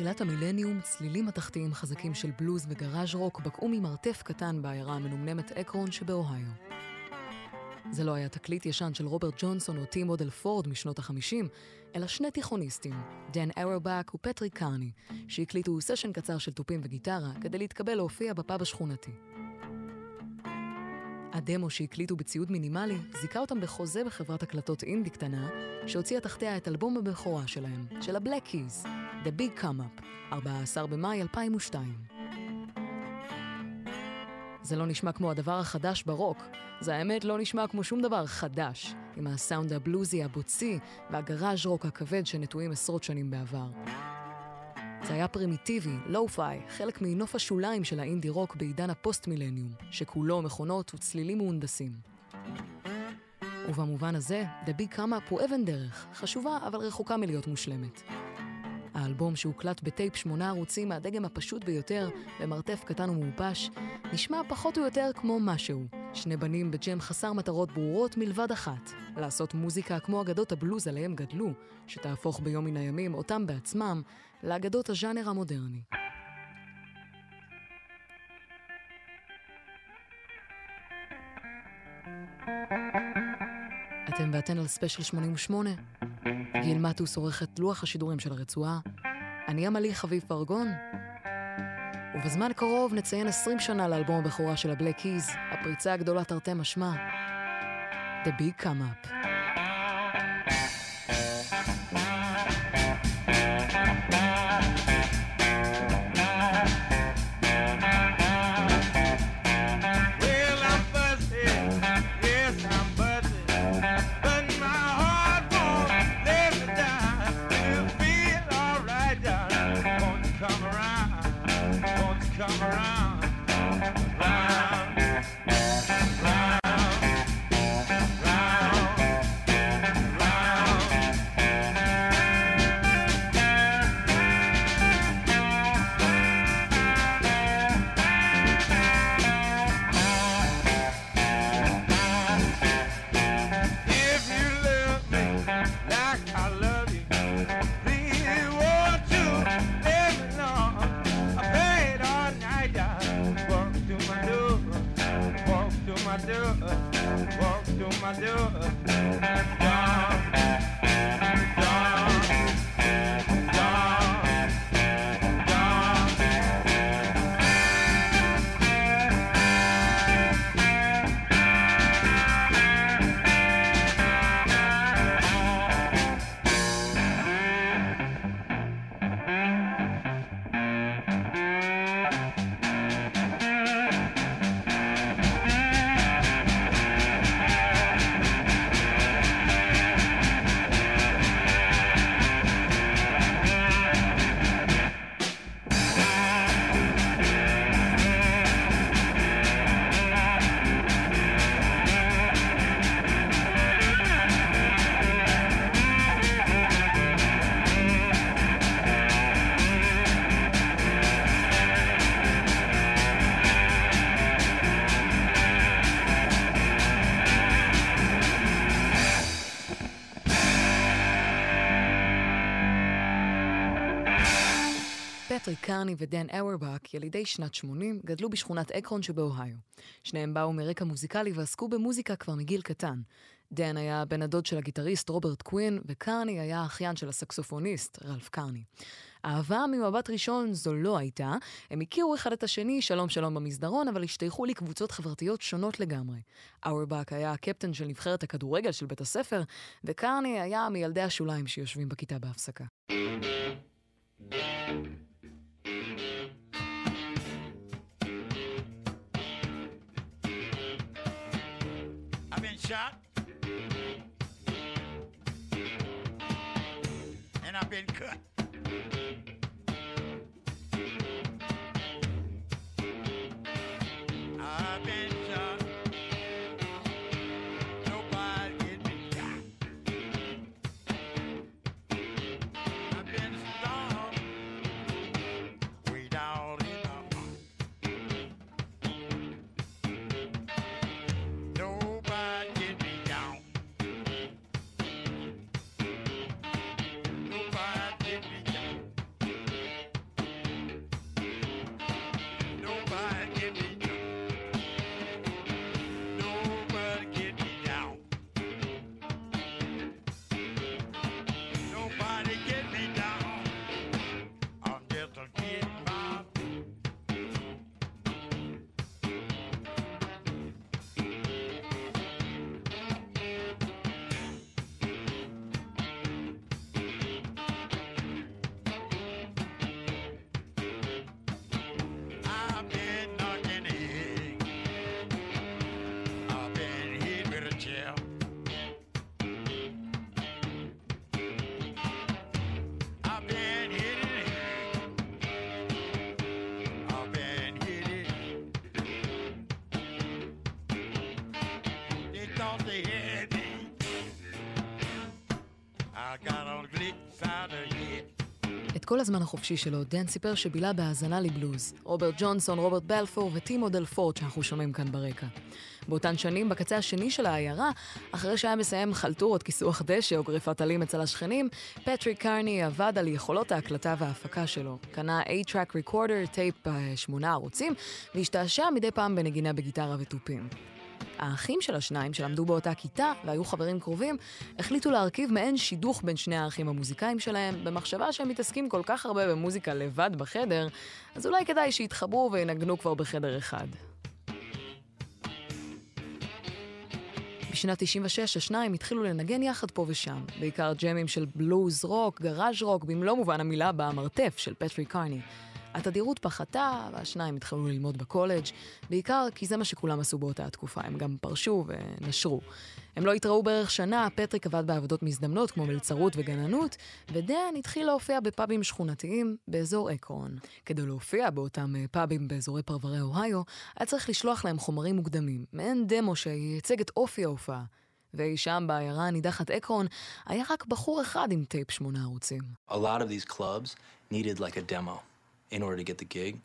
בתחילת המילניום צלילים מתכתיים חזקים של בלוז וגראז' רוק בקעו ממרתף קטן בעיירה המנומנמת אקרון שבאוהיו. זה לא היה תקליט ישן של רוברט ג'ונסון או טי מודל פורד משנות החמישים, אלא שני תיכוניסטים, דן אורבך ופטריק קרני, שהקליטו סשן קצר של תופים וגיטרה כדי להתקבל להופיע בפאב השכונתי. הדמו שהקליטו בציוד מינימלי זיכה אותם בחוזה בחברת הקלטות אינדי קטנה, שהוציאה תחתיה את אלבום הבכורה שלהם, של הבלק קיז, The Big Come Up, 14 במאי 2002. זה לא נשמע כמו הדבר החדש ברוק, זה האמת לא נשמע כמו שום דבר חדש, עם הסאונד הבלוזי הבוצי והגראז' רוק הכבד שנטועים עשרות שנים בעבר. זה היה פרימיטיבי, lo-fi, חלק מנוף השוליים של האינדי רוק בעידן הפוסט-מילניום, שכולו מכונות וצלילים מהונדסים. ובמובן הזה, The Big Come Up הוא אבן דרך, חשובה אבל רחוקה מלהיות מושלמת. האלבום שהוקלט בטייפ שמונה ערוצים מהדגם הפשוט ביותר, במרתף קטן ומעופש, נשמע פחות או יותר כמו משהו. שני בנים בג'ם חסר מטרות ברורות מלבד אחת, לעשות מוזיקה כמו אגדות הבלוז עליהם גדלו, שתהפוך ביום מן הימים אותם בעצמם לאגדות הז'אנר המודרני. אתם ואתן על ספיישל 88? גיל מטוס עורך את לוח השידורים של הרצועה. אני עמלי חביב פרגון. ובזמן קרוב נציין 20 שנה לאלבום הבכורה של הבלק קיז, הפריצה הגדולה תרתי משמע. The Big Come Up. קרני ודן אוורבק, ילידי שנת 80, גדלו בשכונת אקרון שבאוהיו. שניהם באו מרקע מוזיקלי ועסקו במוזיקה כבר מגיל קטן. דן היה בן הדוד של הגיטריסט רוברט קווין, וקרני היה האחיין של הסקסופוניסט רלף קרני. אהבה ממבט ראשון זו לא הייתה, הם הכירו אחד את השני, שלום שלום במסדרון, אבל השתייכו לקבוצות חברתיות שונות לגמרי. אוורבק היה הקפטן של נבחרת הכדורגל של בית הספר, וקרני היה מילדי השוליים שיושבים בכיתה בהפסקה. Shot. And I've been cut. כל הזמן החופשי שלו, דן סיפר שבילה בהאזנה לבלוז. רוברט ג'ונסון, רוברט בלפור וטי מודל פורד שאנחנו שומעים כאן ברקע. באותן שנים, בקצה השני של העיירה, אחרי שהיה מסיים חלטורות, כיסוח דשא או גריפת עלים אצל השכנים, פטריק קרני עבד על יכולות ההקלטה וההפקה שלו. קנה eight-track recorder, טייפ בשמונה ערוצים, והשתעשע מדי פעם בנגינה בגיטרה ותופים. האחים של השניים, שלמדו באותה כיתה והיו חברים קרובים, החליטו להרכיב מעין שידוך בין שני האחים המוזיקאים שלהם, במחשבה שהם מתעסקים כל כך הרבה במוזיקה לבד בחדר, אז אולי כדאי שיתחברו וינגנו כבר בחדר אחד. בשנת 96 השניים התחילו לנגן יחד פה ושם, בעיקר ג'מים של בלוז רוק, גראז' רוק, במלוא מובן המילה במרתף של פטרי קרני. התדירות פחתה, והשניים התחילו ללמוד בקולג', בעיקר כי זה מה שכולם עשו באותה התקופה, הם גם פרשו ונשרו. הם לא התראו בערך שנה, פטריק עבד בעבודות מזדמנות כמו מלצרות וגננות, ודן התחיל להופיע בפאבים שכונתיים באזור אקרון. כדי להופיע באותם אה, פאבים באזורי פרברי אוהיו, היה צריך לשלוח להם חומרים מוקדמים, מעין דמו שייצג את אופי ההופעה. ואי שם בעיירה הנידחת אקרון, היה רק בחור אחד עם טייפ שמונה ערוצים. A lot of these clubs needed like a demo. In order to get the gig.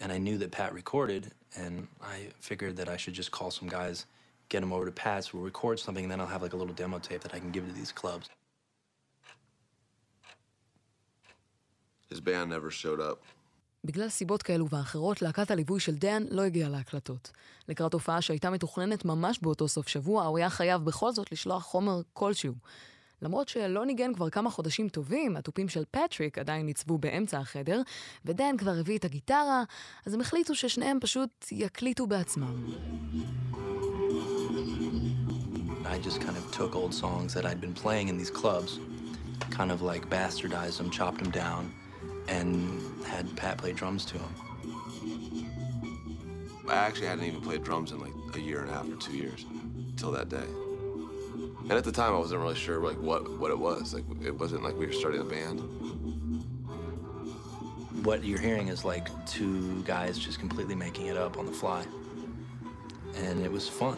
And I knew that Pat recorded, and I figured that I should just call some guys, get them over to Pat's, we'll record something, and then I'll have like a little demo tape that I can give to these clubs. His band never showed up. בגלל סיבות כאלו ואחרות, להקת הליווי של דן לא הגיעה להקלטות. לקראת הופעה שהייתה מתוכננת ממש באותו סוף שבוע, הוא היה חייב בכל זאת לשלוח חומר כלשהו. למרות שלא ניגן כבר כמה חודשים טובים, התופים של פטריק עדיין ניצבו באמצע החדר, ודן כבר הביא את הגיטרה, אז הם החליטו ששניהם פשוט יקליטו בעצמם. I just kind of took old songs that I'd been playing in these clubs, kind of like bastardized them, chopped them down, and had Pat play drums to them. I actually hadn't even played drums in like a year and a half or two years, till that day. And at the time, I wasn't really sure like what what it was. Like it wasn't like we were starting a band. What you're hearing is like two guys just completely making it up on the fly, and it was fun.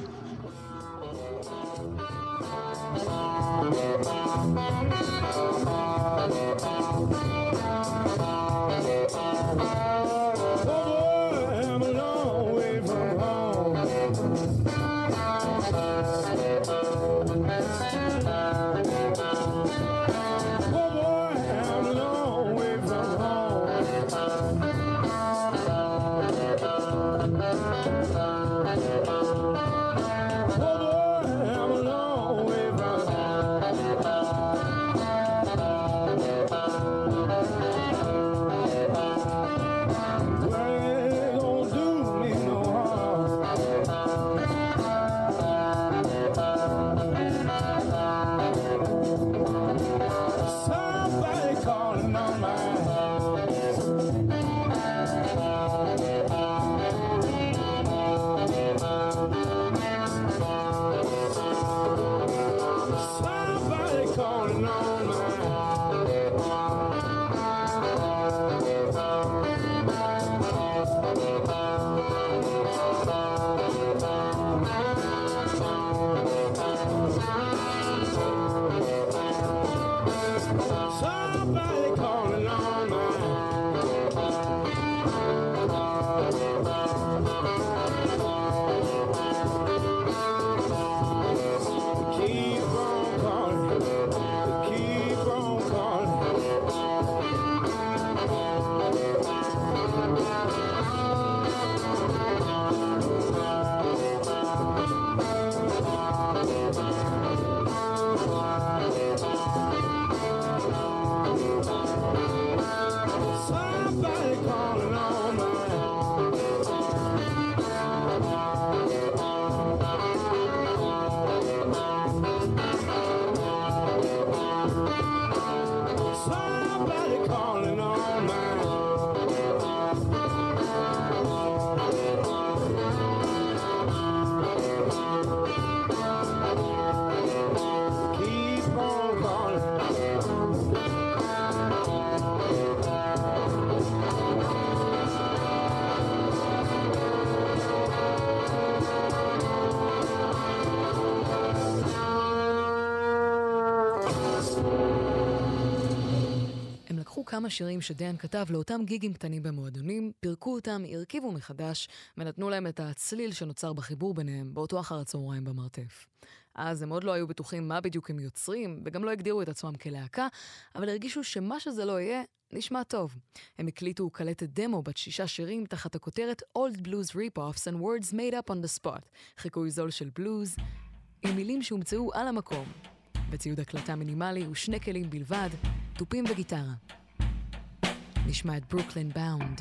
כמה שירים שדיין כתב לאותם גיגים קטנים במועדונים, פירקו אותם, הרכיבו מחדש, ונתנו להם את הצליל שנוצר בחיבור ביניהם באותו אחר הצהריים במרתף. אז הם עוד לא היו בטוחים מה בדיוק הם יוצרים, וגם לא הגדירו את עצמם כלהקה, אבל הרגישו שמה שזה לא יהיה, נשמע טוב. הם הקליטו קלטת דמו בת שישה שירים תחת הכותרת Old Blues Rip-Offs and Words Made Up on the Spot, חיקוי זול של בלוז, עם מילים שהומצאו על המקום, וציוד הקלטה מינימלי ושני כלים בלבד, תופים וגיטרה. נשמע את ברוקלין באונד.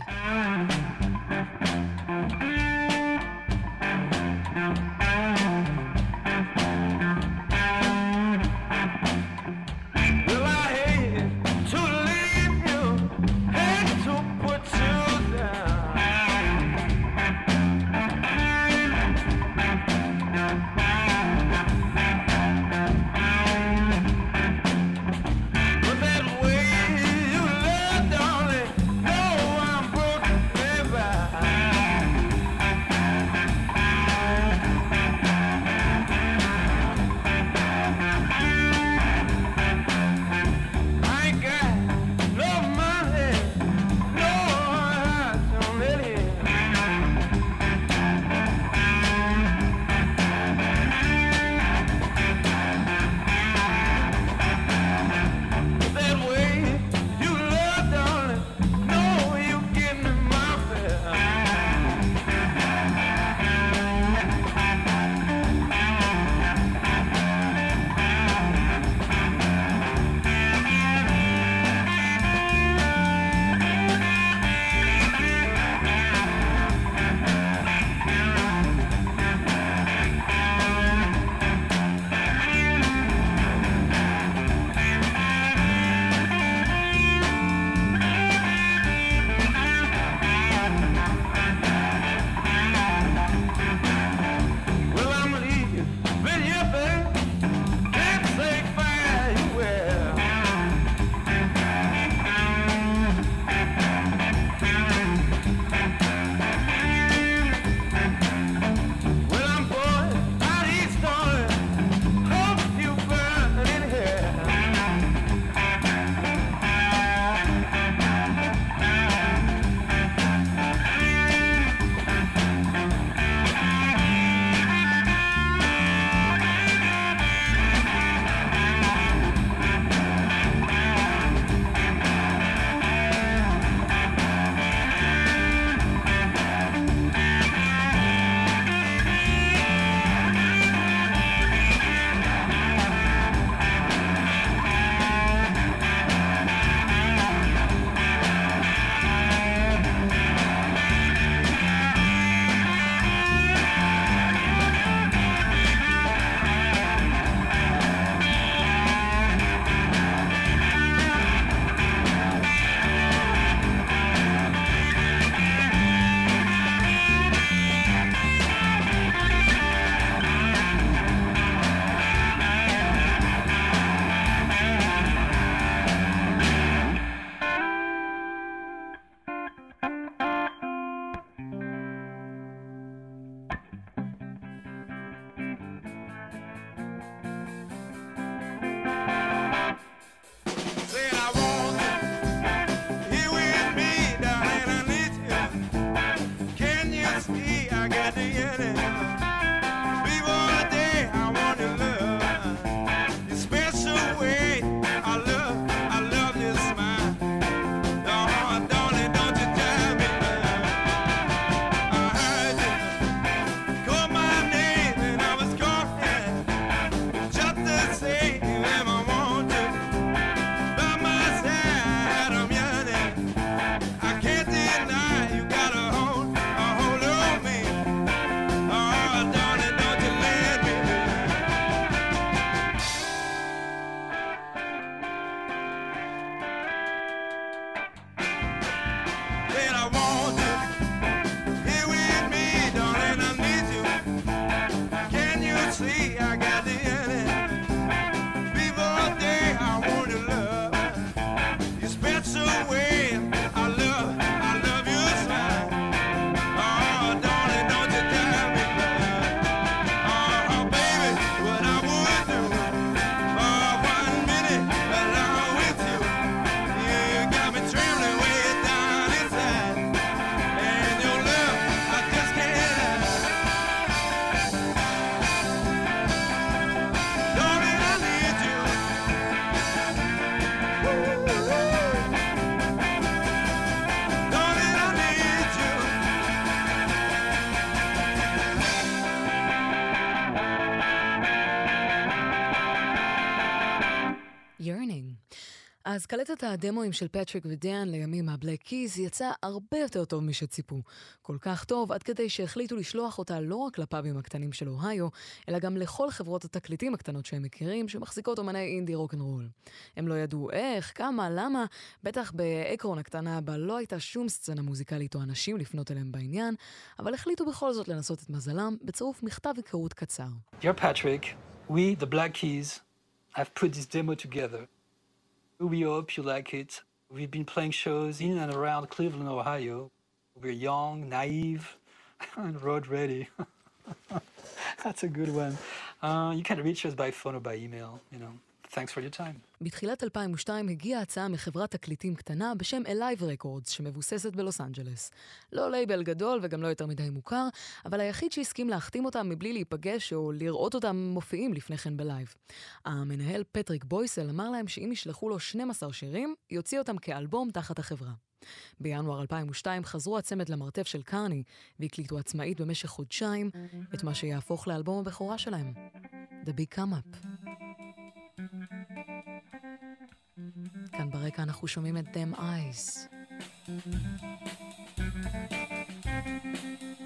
אז קלטת הדמואים של פטריק ודן לימים הבלק קיז יצא הרבה יותר טוב משציפו. כל כך טוב עד כדי שהחליטו לשלוח אותה לא רק לפאבים הקטנים של אוהיו, אלא גם לכל חברות התקליטים הקטנות שהם מכירים, שמחזיקות אומני אינדי רוקנרול. הם לא ידעו איך, כמה, למה, בטח באקרון הקטנה בה לא הייתה שום סצנה מוזיקלית או אנשים לפנות אליהם בעניין, אבל החליטו בכל זאת לנסות את מזלם בצירוף מכתב היכרות קצר. Dear Patrick, we, the Black Keys, have put this demo together. We hope you like it. We've been playing shows in and around Cleveland, Ohio. We're young, naive, and road ready. That's a good one. Uh, you can reach us by phone or by email, you know. Thanks for your time. בתחילת 2002 הגיעה הצעה מחברת תקליטים קטנה בשם Alive Records, שמבוססת בלוס אנג'לס. לא לייבל גדול וגם לא יותר מדי מוכר, אבל היחיד שהסכים להחתים אותם מבלי להיפגש או לראות אותם מופיעים לפני כן בלייב. המנהל פטריק בויסל אמר להם שאם ישלחו לו 12 שירים, יוציא אותם כאלבום תחת החברה. בינואר 2002 חזרו הצמד למרתף של קרני והקליטו עצמאית במשך חודשיים את מה שיהפוך לאלבום הבכורה שלהם, The Big Come Up. כאן ברקע אנחנו שומעים את Them Eyes. Hey,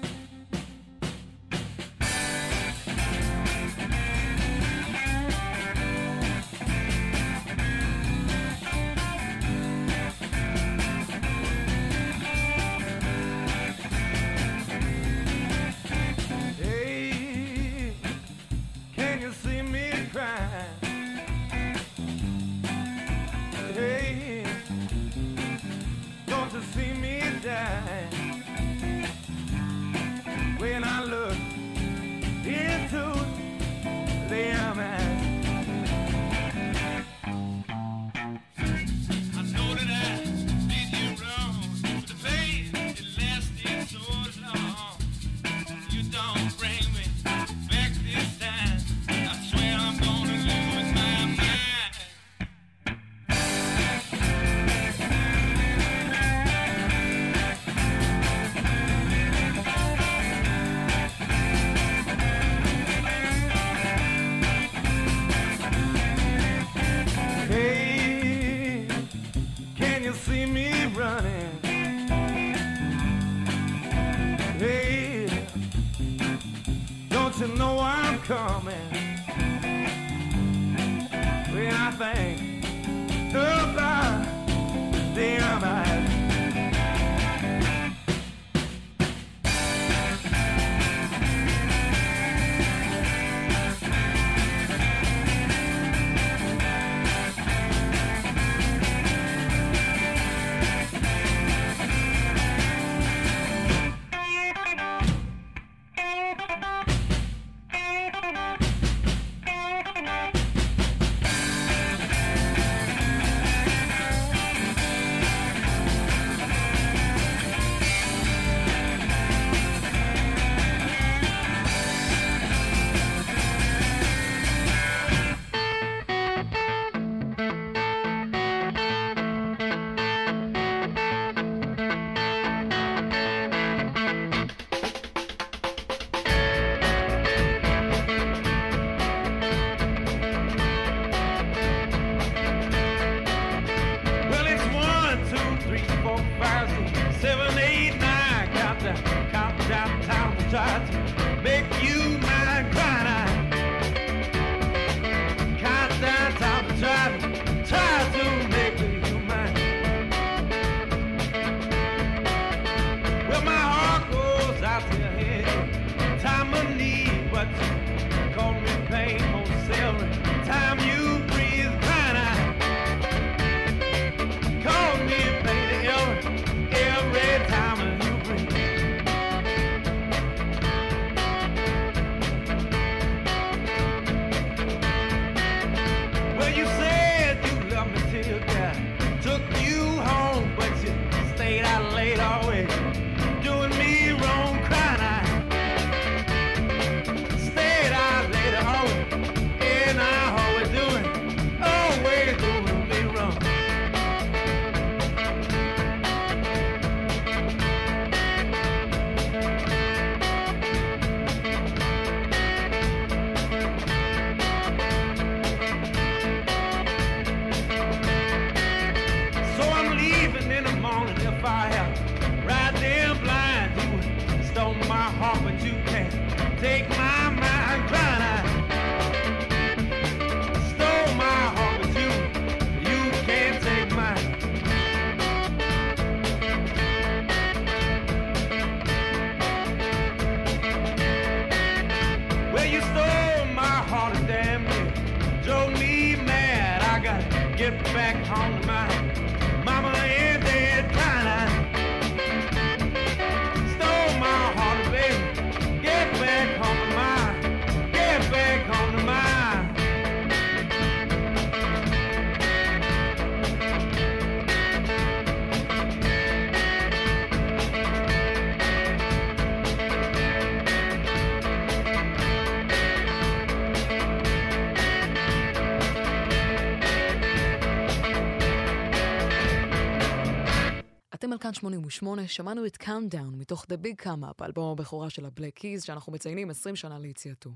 כאן 88, שמענו את Countdown מתוך The Big Come Up, אלבום הבכורה של הבלק קיז, שאנחנו מציינים 20 שנה ליציאתו.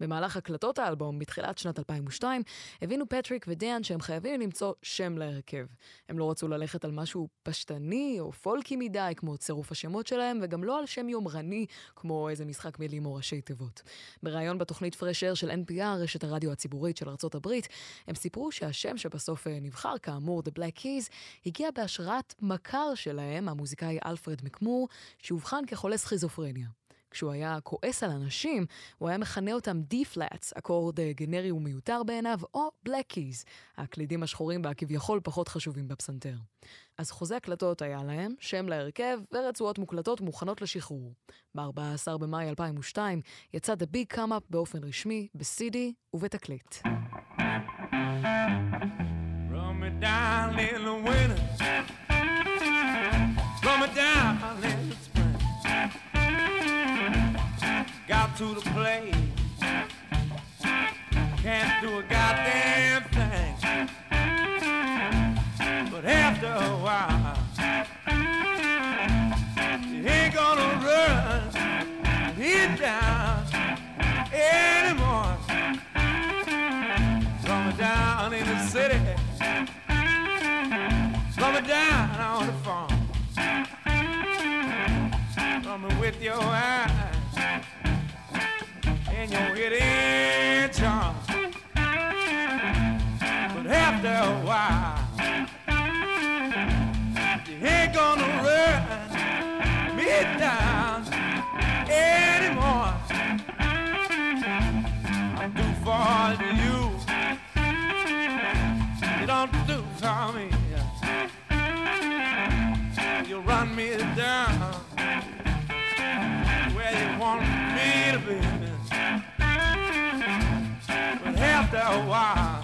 במהלך הקלטות האלבום, בתחילת שנת 2002, הבינו פטריק ודיאן שהם חייבים למצוא שם להרכב. הם לא רצו ללכת על משהו פשטני או פולקי מדי, כמו צירוף השמות שלהם, וגם לא על שם יומרני, כמו איזה משחק מילים או ראשי תיבות. בריאיון בתוכנית פרש אר של NPR, רשת הרדיו הציבורית של ארצות הברית, הם סיפרו שהשם שבסוף אה, נבחר, כאמור, The Black Keys, הגיע בהשראת מכר שלהם, המוזיקאי אלפרד מקמור, שאובחן כחולה סכיזופרניה. כשהוא היה כועס על אנשים, הוא היה מכנה אותם D-Flats, אקורד אה, גנרי ומיותר בעיניו, או Black Keys, הקלידים השחורים והכביכול פחות חשובים בפסנתר. אז חוזה הקלטות היה להם, שם להרכב ורצועות מוקלטות מוכנות לשחרור. ב-14 במאי 2002 יצא The Big Come Up באופן רשמי, ב-CD ובתקליט. Run me down Got to the place. Can't do a goddamn thing. But after a while, you ain't gonna run me down anymore. Me down in the city. Run down on the farm. Me with your eyes and your hidden charm. But after a while, you ain't gonna run me down anymore. I'm too far to you. You don't do for me. A while,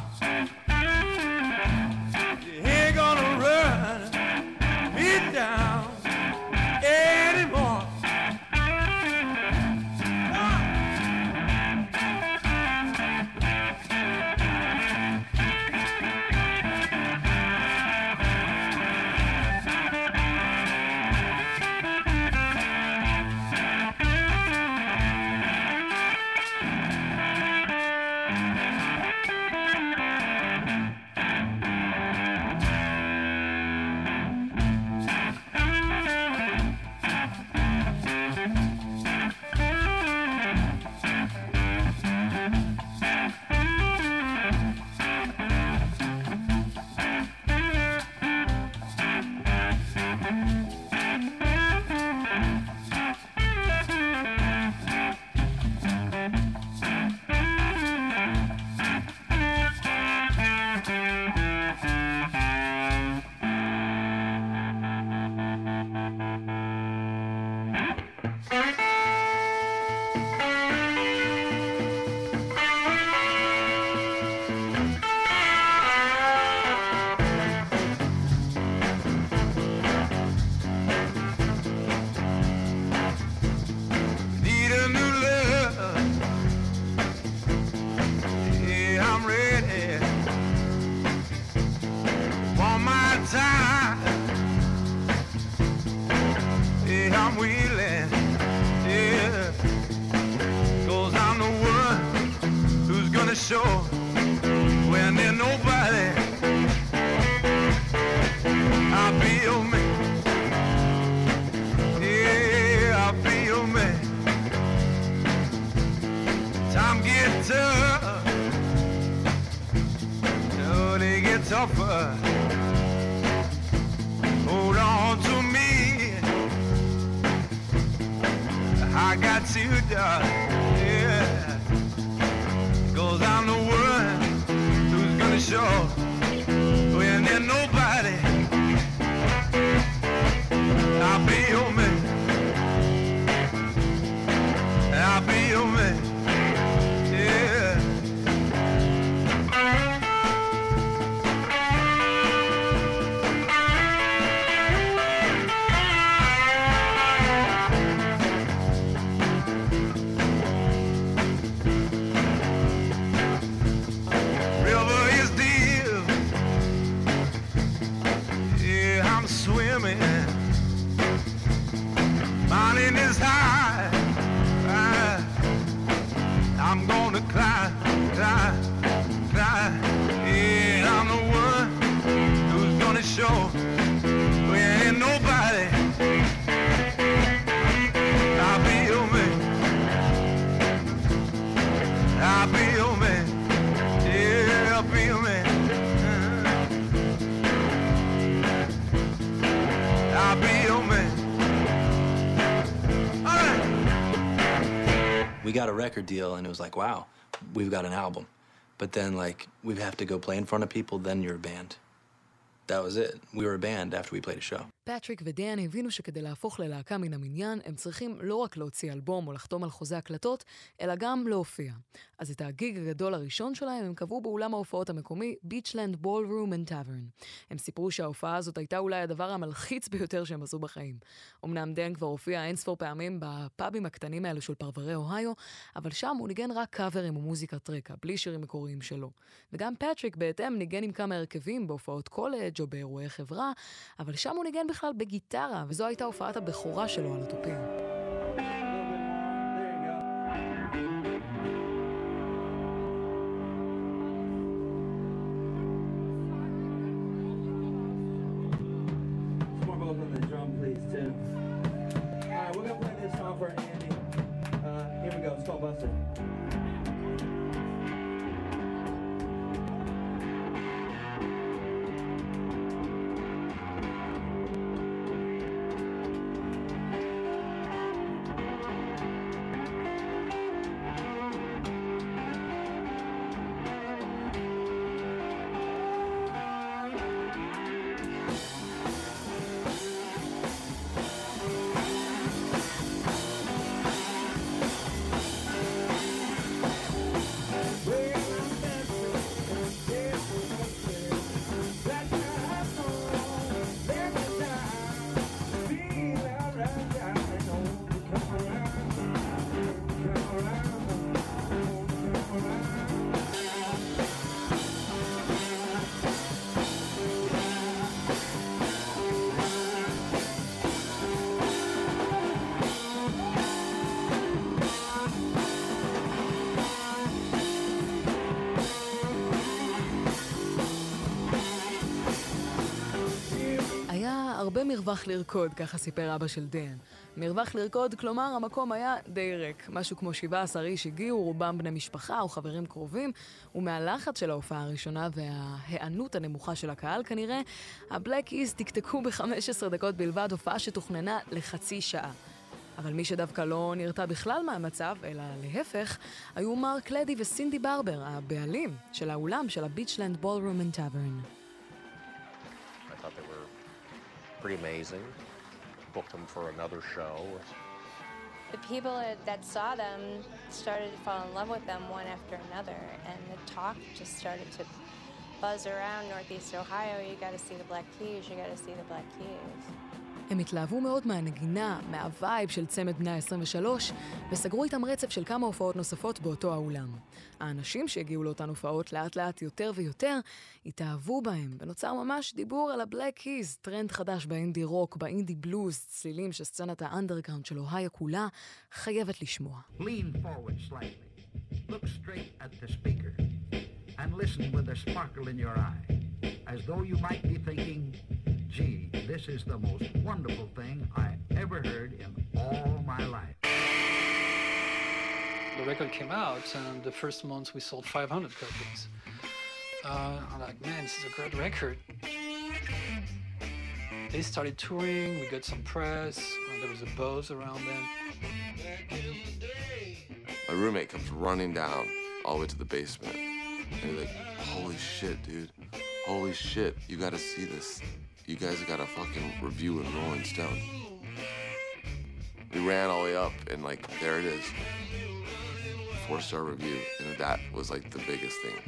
got a record deal and it was like wow we've got an album. But then like we have to go play in front of people then you're a band that was it we were a band after we played a show פטריק ודן הבינו שכדי להפוך ללהקה מן המניין, הם צריכים לא רק להוציא אלבום או לחתום על חוזה הקלטות, אלא גם להופיע. אז את הגיג הגדול הראשון שלהם הם קבעו באולם ההופעות המקומי Beachland Ballroom and Tavern. הם סיפרו שההופעה הזאת הייתה אולי הדבר המלחיץ ביותר שהם עשו בחיים. אמנם דן כבר הופיע אינספור פעמים בפאבים הקטנים האלו של פרברי אוהיו, אבל שם הוא ניגן רק קאברים ומוזיקת רקע, בלי שירים מקוריים שלו. וגם פטריק בהתאם ניגן עם כמה הרכבים בהופעות קולג' או באירועי חברה, אבל שם הוא ניגן בכלל בגיטרה, וזו הייתה הופעת הבכורה שלו על התופים. מרווח לרקוד, ככה סיפר אבא של דן. מרווח לרקוד, כלומר, המקום היה די ריק. משהו כמו 17 איש הגיעו, רובם בני משפחה או חברים קרובים, ומהלחץ של ההופעה הראשונה וההיענות הנמוכה של הקהל כנראה, הבלק קיז תקתקו ב-15 דקות בלבד הופעה שתוכננה לחצי שעה. אבל מי שדווקא לא נרתע בכלל מהמצב, אלא להפך, היו מרק לדי וסינדי ברבר, הבעלים של האולם של ה Beachland Ballroom and Tavern. Pretty amazing. Booked them for another show. The people that- saw them started to fall in love with them one after another, and the talk just started to buzz around Northeast Ohio. You got to see the Black Keys. You got to see the Black Keys. הם התלהבו מאוד מהנגינה, מהווייב של צמד בני ה-23, וסגרו איתם רצף של כמה הופעות נוספות באותו האולם. האנשים שהגיעו לאותן הופעות לאט לאט יותר ויותר התאהבו בהם, ונוצר ממש דיבור על הבלק קיז, טרנד חדש באינדי רוק, באינדי בלוז, צלילים שסצנת האנדרגראונד של אוהיו כולה חייבת לשמוע. Lean forward slightly. Look straight at the speaker. And listen with a sparkle in your eye. As though you might be thinking, this is the most wonderful thing I ever heard in all my life. The record came out, and the first month we sold 500 copies. Uh, I'm like, man, this is a great record. They started touring, we got some press, there was a buzz around them. My roommate comes running down all the way to the basement. And he's like, holy shit, dude. Holy shit. You gotta see this. You guys got a fucking review in Rolling Stone. We ran all the way up and like there it is. Four star review. And that was like the biggest thing.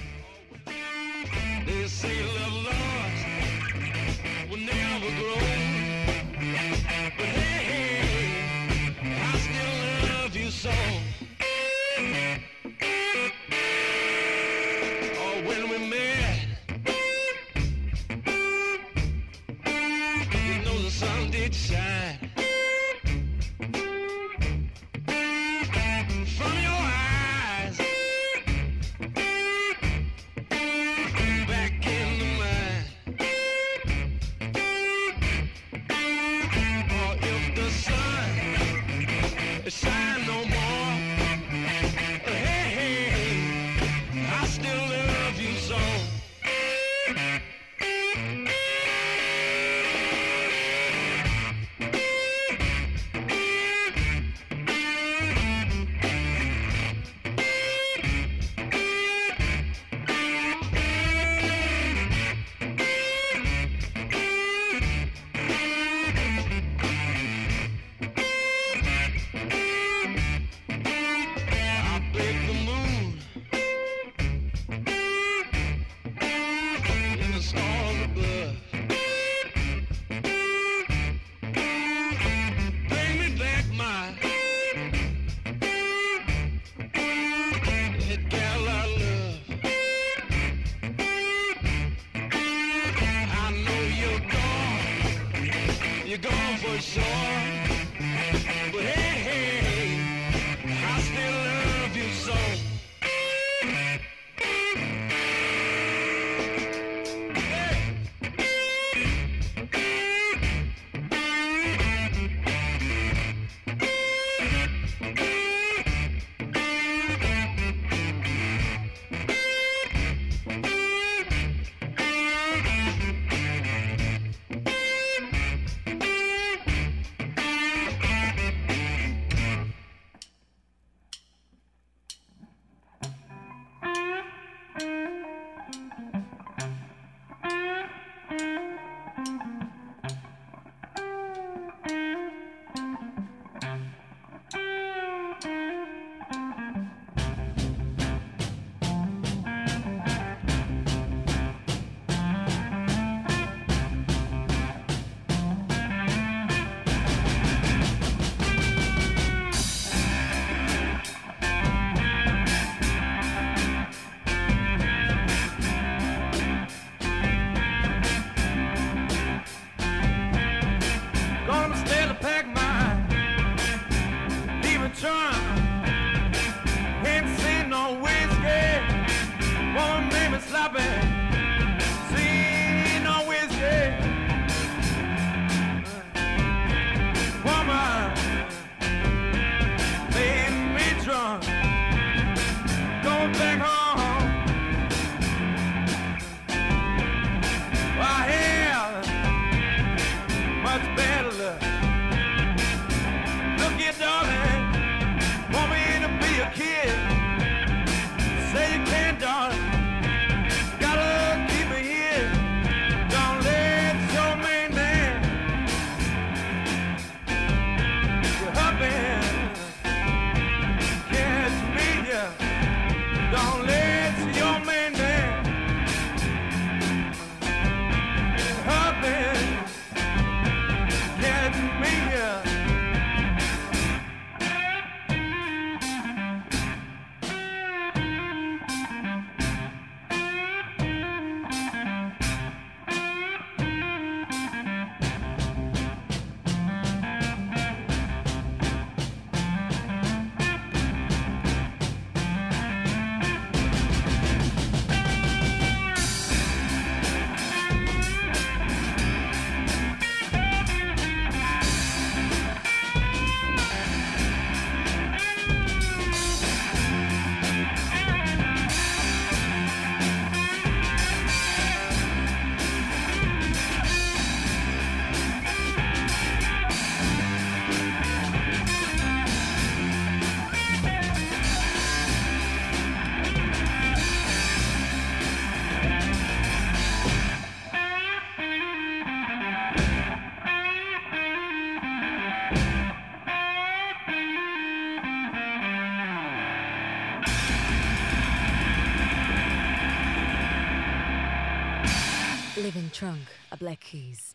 Living Trunk, ה-Black Keys.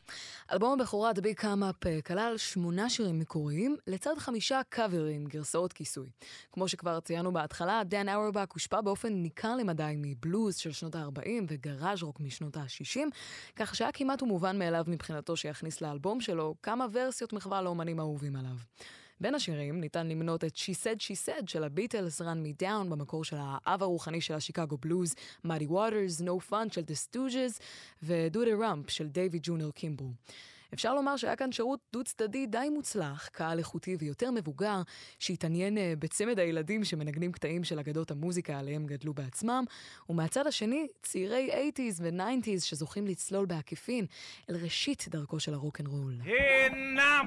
אלבום הבכורה The Big Come Up אה, כלל שמונה שירים מקוריים, לצד חמישה קאברים, גרסאות כיסוי. כמו שכבר ציינו בהתחלה, דן אורבק הושפע באופן ניכר למדי מבלוז של שנות ה-40 וגראז' רוק משנות ה-60, כך שהיה כמעט ומובן מאליו מבחינתו שיכניס לאלבום שלו כמה ורסיות מחווה לאומנים האהובים עליו. בין השירים ניתן למנות את She Said She Said של הביטלס, Run Me Down במקור של האב הרוחני של השיקגו בלוז, Muddy Waters, No Fun של The Stooges ו-Do the Rump של דייוויד ג'וניור קימברו. אפשר לומר שהיה כאן שירות דו צדדי די מוצלח, קהל איכותי ויותר מבוגר, שהתעניין אה, בצמד הילדים שמנגנים קטעים של אגדות המוזיקה עליהם גדלו בעצמם, ומהצד השני, צעירי 80's ו-90's שזוכים לצלול בעקיפין אל ראשית דרכו של הרוקנרול. Hey now,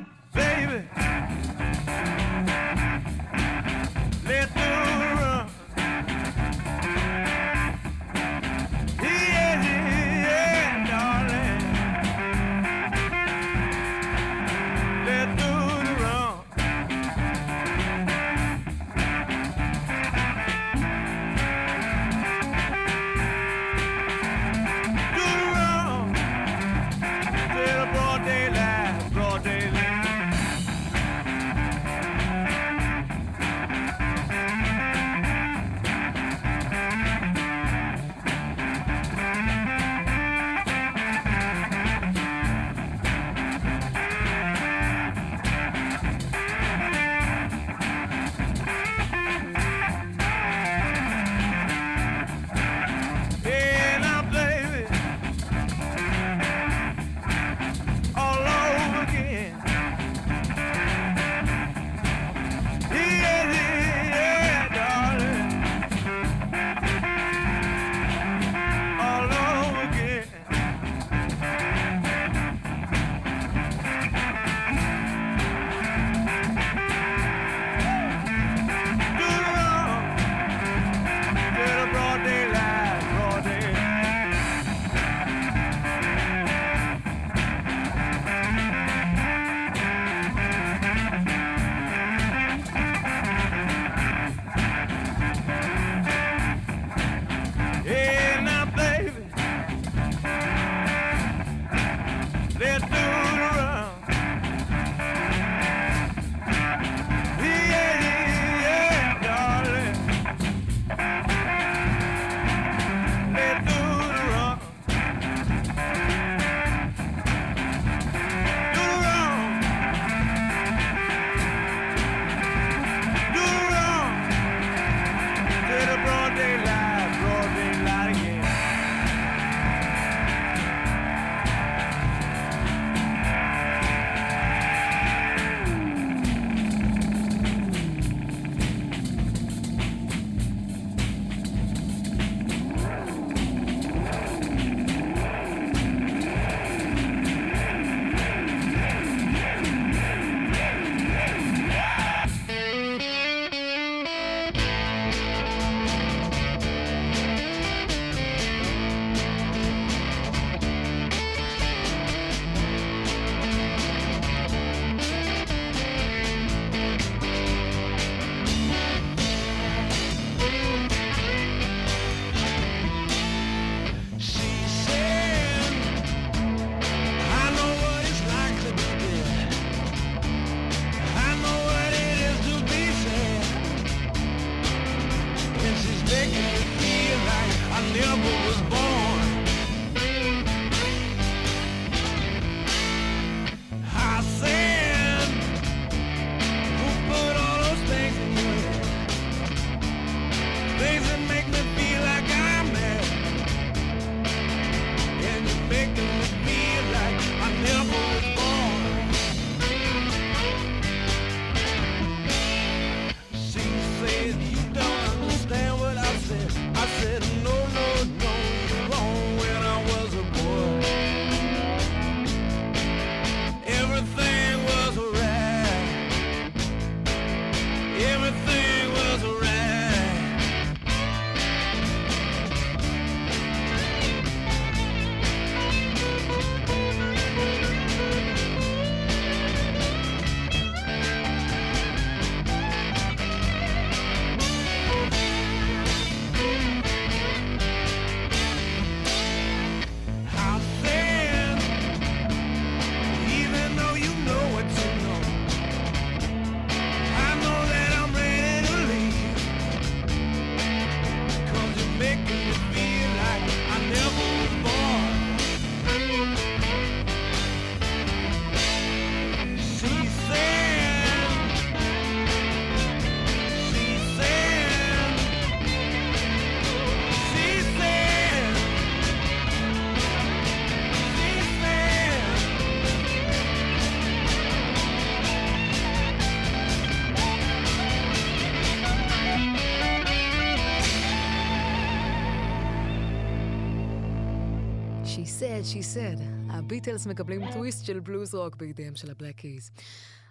said, she said. הביטלס מקבלים טוויסט של בלוז רוק בידיהם של הבלק קיז.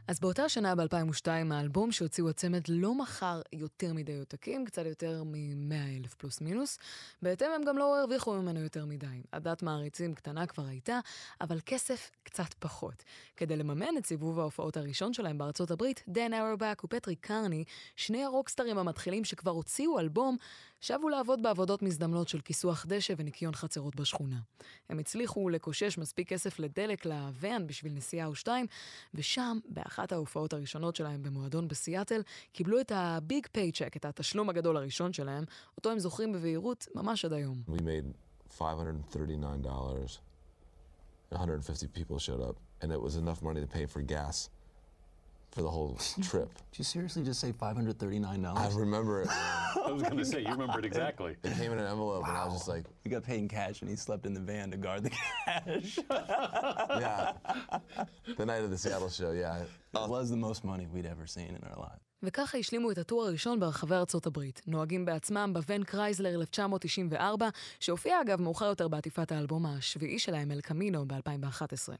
אז באותה שנה, ב-2002, האלבום שהוציאו הצמד לא מכר יותר מדי עותקים, קצת יותר מ-100 אלף פלוס מינוס. בהתאם הם גם לא הרוויחו ממנו יותר מדי. עדת מעריצים קטנה כבר הייתה, אבל כסף קצת פחות. כדי לממן את סיבוב ההופעות הראשון שלהם בארצות הברית, דן אורבך ופטריק קרני, שני הרוקסטרים המתחילים שכבר הוציאו אלבום, שבו לעבוד בעבודות מזדמנות של כיסוח דשא וניקיון חצרות בשכונה. הם הצליחו לקושש מספיק כסף לדלק לוואן בשביל נסיעה או שתיים, ושם, באחת ההופעות הראשונות שלהם במועדון בסיאטל, קיבלו את ה big paycheck, את התשלום הגדול הראשון שלהם, אותו הם זוכרים בבהירות ממש עד היום. We made $539. 150 people showed up, and it was enough money to pay for gas for the whole trip. Did you seriously just say $539? I remember it. I was going to say, you remember it exactly. It came in an envelope, and I was just like, We got paid in cash and he slept in the van to guard the cash. yeah. the night of the Seattle show, yeah. it was the most money we'd ever seen in our lives. וככה השלימו את ה tour הראשון ברחבי ארצות הברית. נוהגים בעצמם בוון קרייזלר 1994, שהופיע אגב מאוחר יותר בעטיפת האלבום השביעי שלהם, אל קמינו, ב-2011.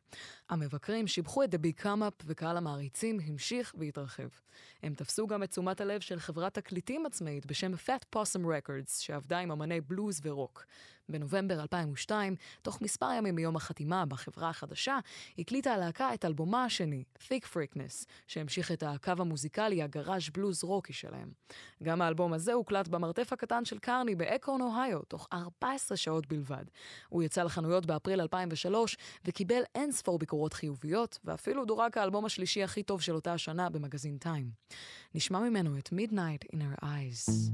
המבקרים שיבחו את The Big Come Up, וקהל המעריצים המשיך והתרחב. הם תפסו גם את תשומת הלב של חברת תקליטים עצמאית בשם Fat Possum Records, שעבדה עם אמני בלוז ורוק. בנובמבר 2002, תוך מספר ימים מיום החתימה בחברה החדשה, הקליטה הלהקה את אלבומה השני, Thick Freakness, שהמשיך את הקו המוזיקלי הגראז' בלוז רוקי שלהם. גם האלבום הזה הוקלט במרתף הקטן של קרני באקרון, אוהיו, תוך 14 שעות בלבד. הוא יצא לחנויות באפריל 2003, וקיבל אין ספור ביקורות חיוביות, ואפילו דורג האלבום השלישי הכי טוב של אותה השנה במגזין טיים. נשמע ממנו את Midnight in Her Eyes.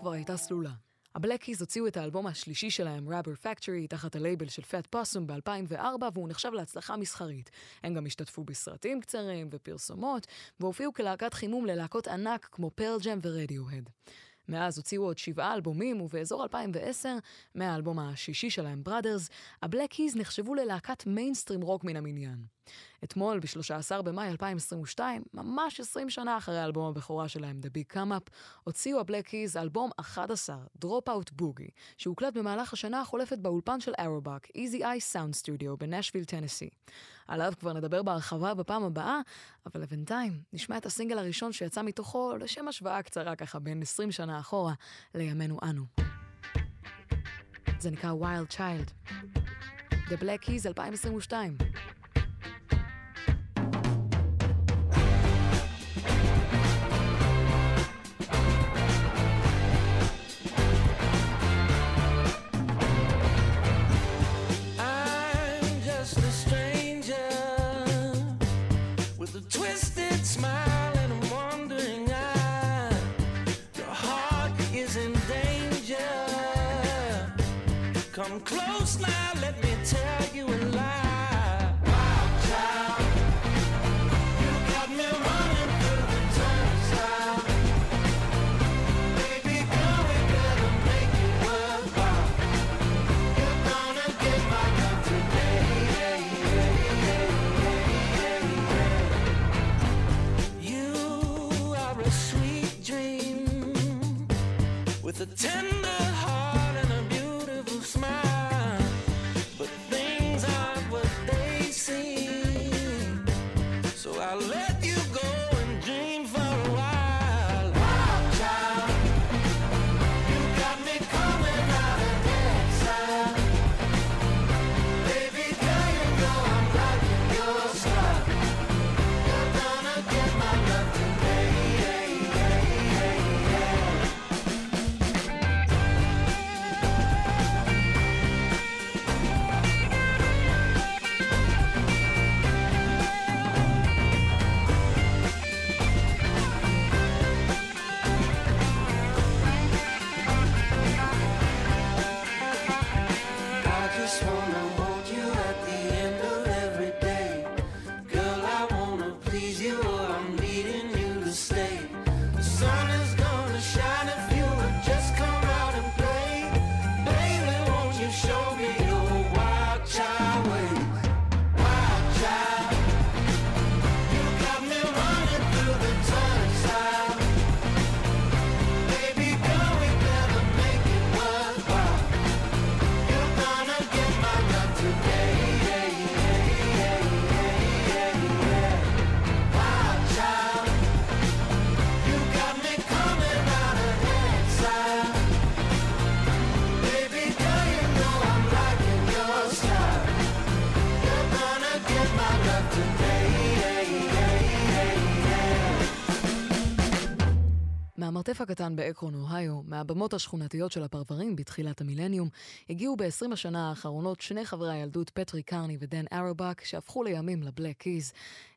כבר הייתה סלולה. הבלק קיז הוציאו את האלבום השלישי שלהם, Rubber Factory, תחת הלייבל של Fat Possum ב-2004, והוא נחשב להצלחה מסחרית. הם גם השתתפו בסרטים קצרים ופרסומות, והופיעו כלהקת חימום ללהקות ענק כמו פרל ג'ם ורדיוהד. מאז הוציאו עוד שבעה אלבומים, ובאזור 2010, מהאלבום השישי שלהם, Brothers, הבלק קיז נחשבו ללהקת מיינסטרים רוק מן המניין. אתמול, ב-13 במאי 2022, ממש 20 שנה אחרי האלבום הבכורה שלהם, The Big Come Up, הוציאו הבלקיז אלבום 11, Drop Out Boogie, שהוקלט במהלך השנה החולפת באולפן של ארובק, Easy Eye Sound Studio בנשוויל, טנסי. עליו כבר נדבר בהרחבה בפעם הבאה, אבל לבינתיים נשמע את הסינגל הראשון שיצא מתוכו לשם השוואה קצרה ככה בין 20 שנה אחורה לימינו אנו. זה נקרא Wild Child. The Black Keys 2022. Come close now, let me הקטן באקרון, אוהיו, מהבמות השכונתיות של הפרברים בתחילת המילניום, הגיעו ב-20 השנה האחרונות שני חברי הילדות, פטריק קרני ודן אוורבך, שהפכו לימים לבלק קיז,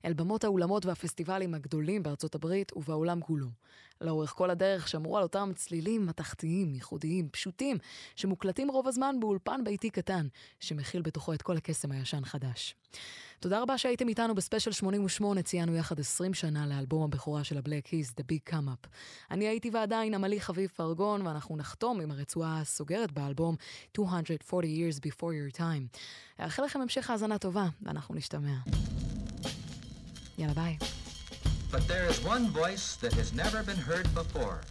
אל במות האולמות והפסטיבלים הגדולים בארצות הברית ובעולם כולו. לאורך כל הדרך שמרו על אותם צלילים מתכתיים, ייחודיים, פשוטים, שמוקלטים רוב הזמן באולפן ביתי קטן, שמכיל בתוכו את כל הקסם הישן-חדש. תודה רבה שהייתם איתנו בספיישל 88, ציינו יחד 20 שנה לאלבום הבכורה של הבלק קיז, The Big Come Up. אני הייתי ועדיין עמלי חביב פרגון, ואנחנו נחתום עם הרצועה הסוגרת באלבום 240 Years Before Your Time. אאחל לכם המשך האזנה טובה, ואנחנו נשתמע. יאללה ביי. But there is one voice that has never been heard before.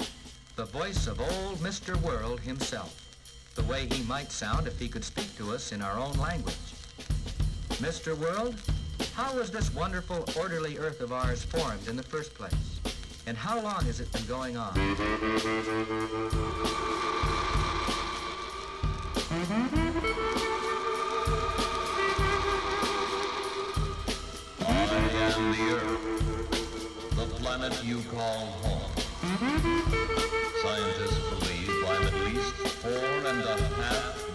The voice of old Mr. World himself. The way he might sound if he could speak to us in our own language. Mr. World, how was this wonderful, orderly earth of ours formed in the first place? And how long has it been going on? I am the Earth, planet you call home. Scientists believe I'm at least four and a half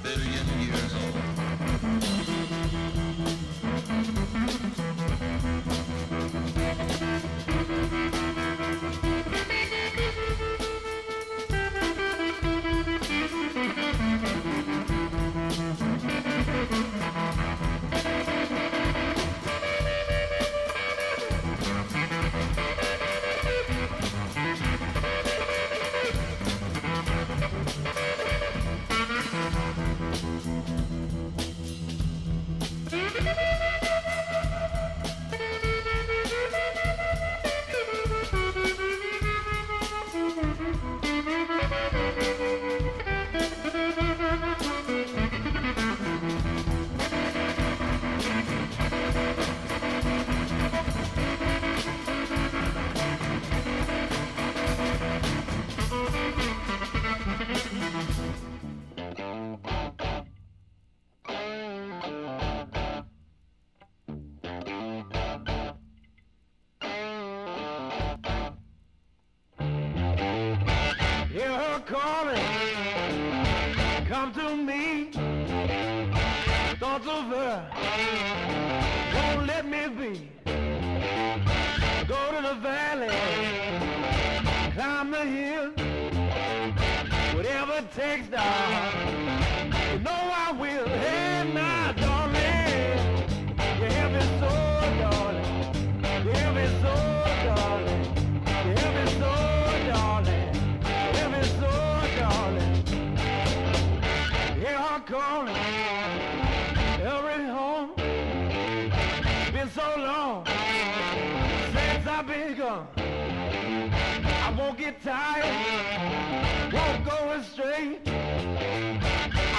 tight, won't go astray.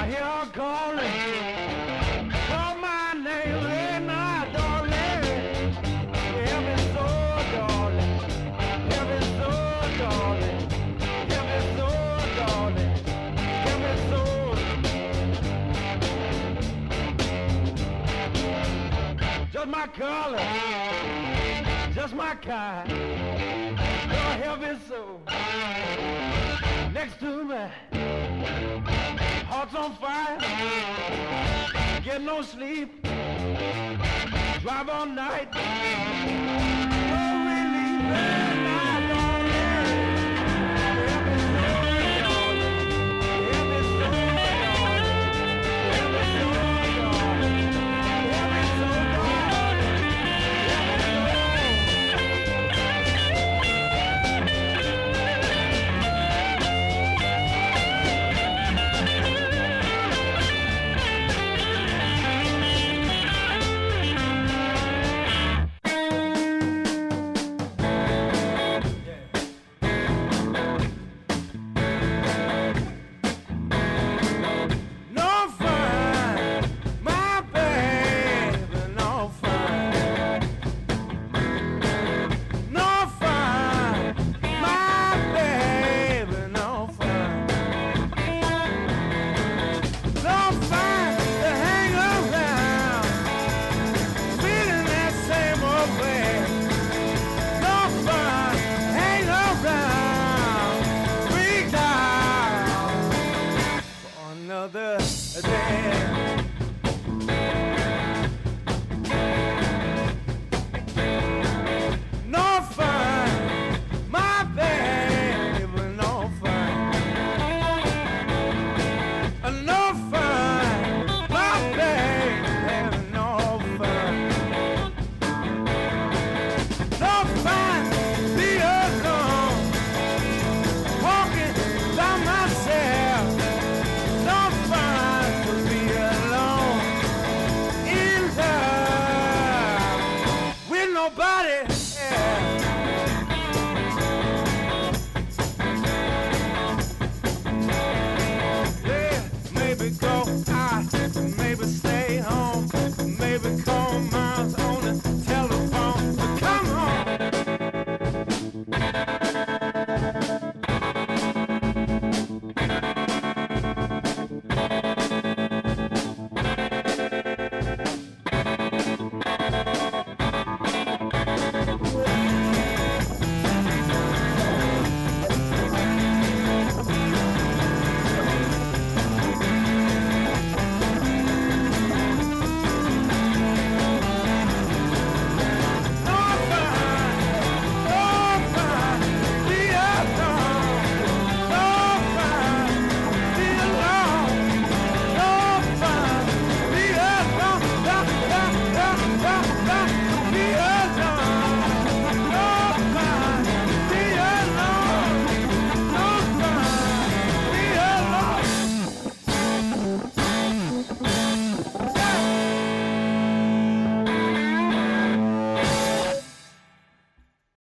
I hear her calling, call my name, hey now, darling. Help me so, darling. Help me so, darling. Help me so, darling. Help me so. Just my color, just my kind. Next to me, heart's on fire, get no sleep, drive all night, no relief.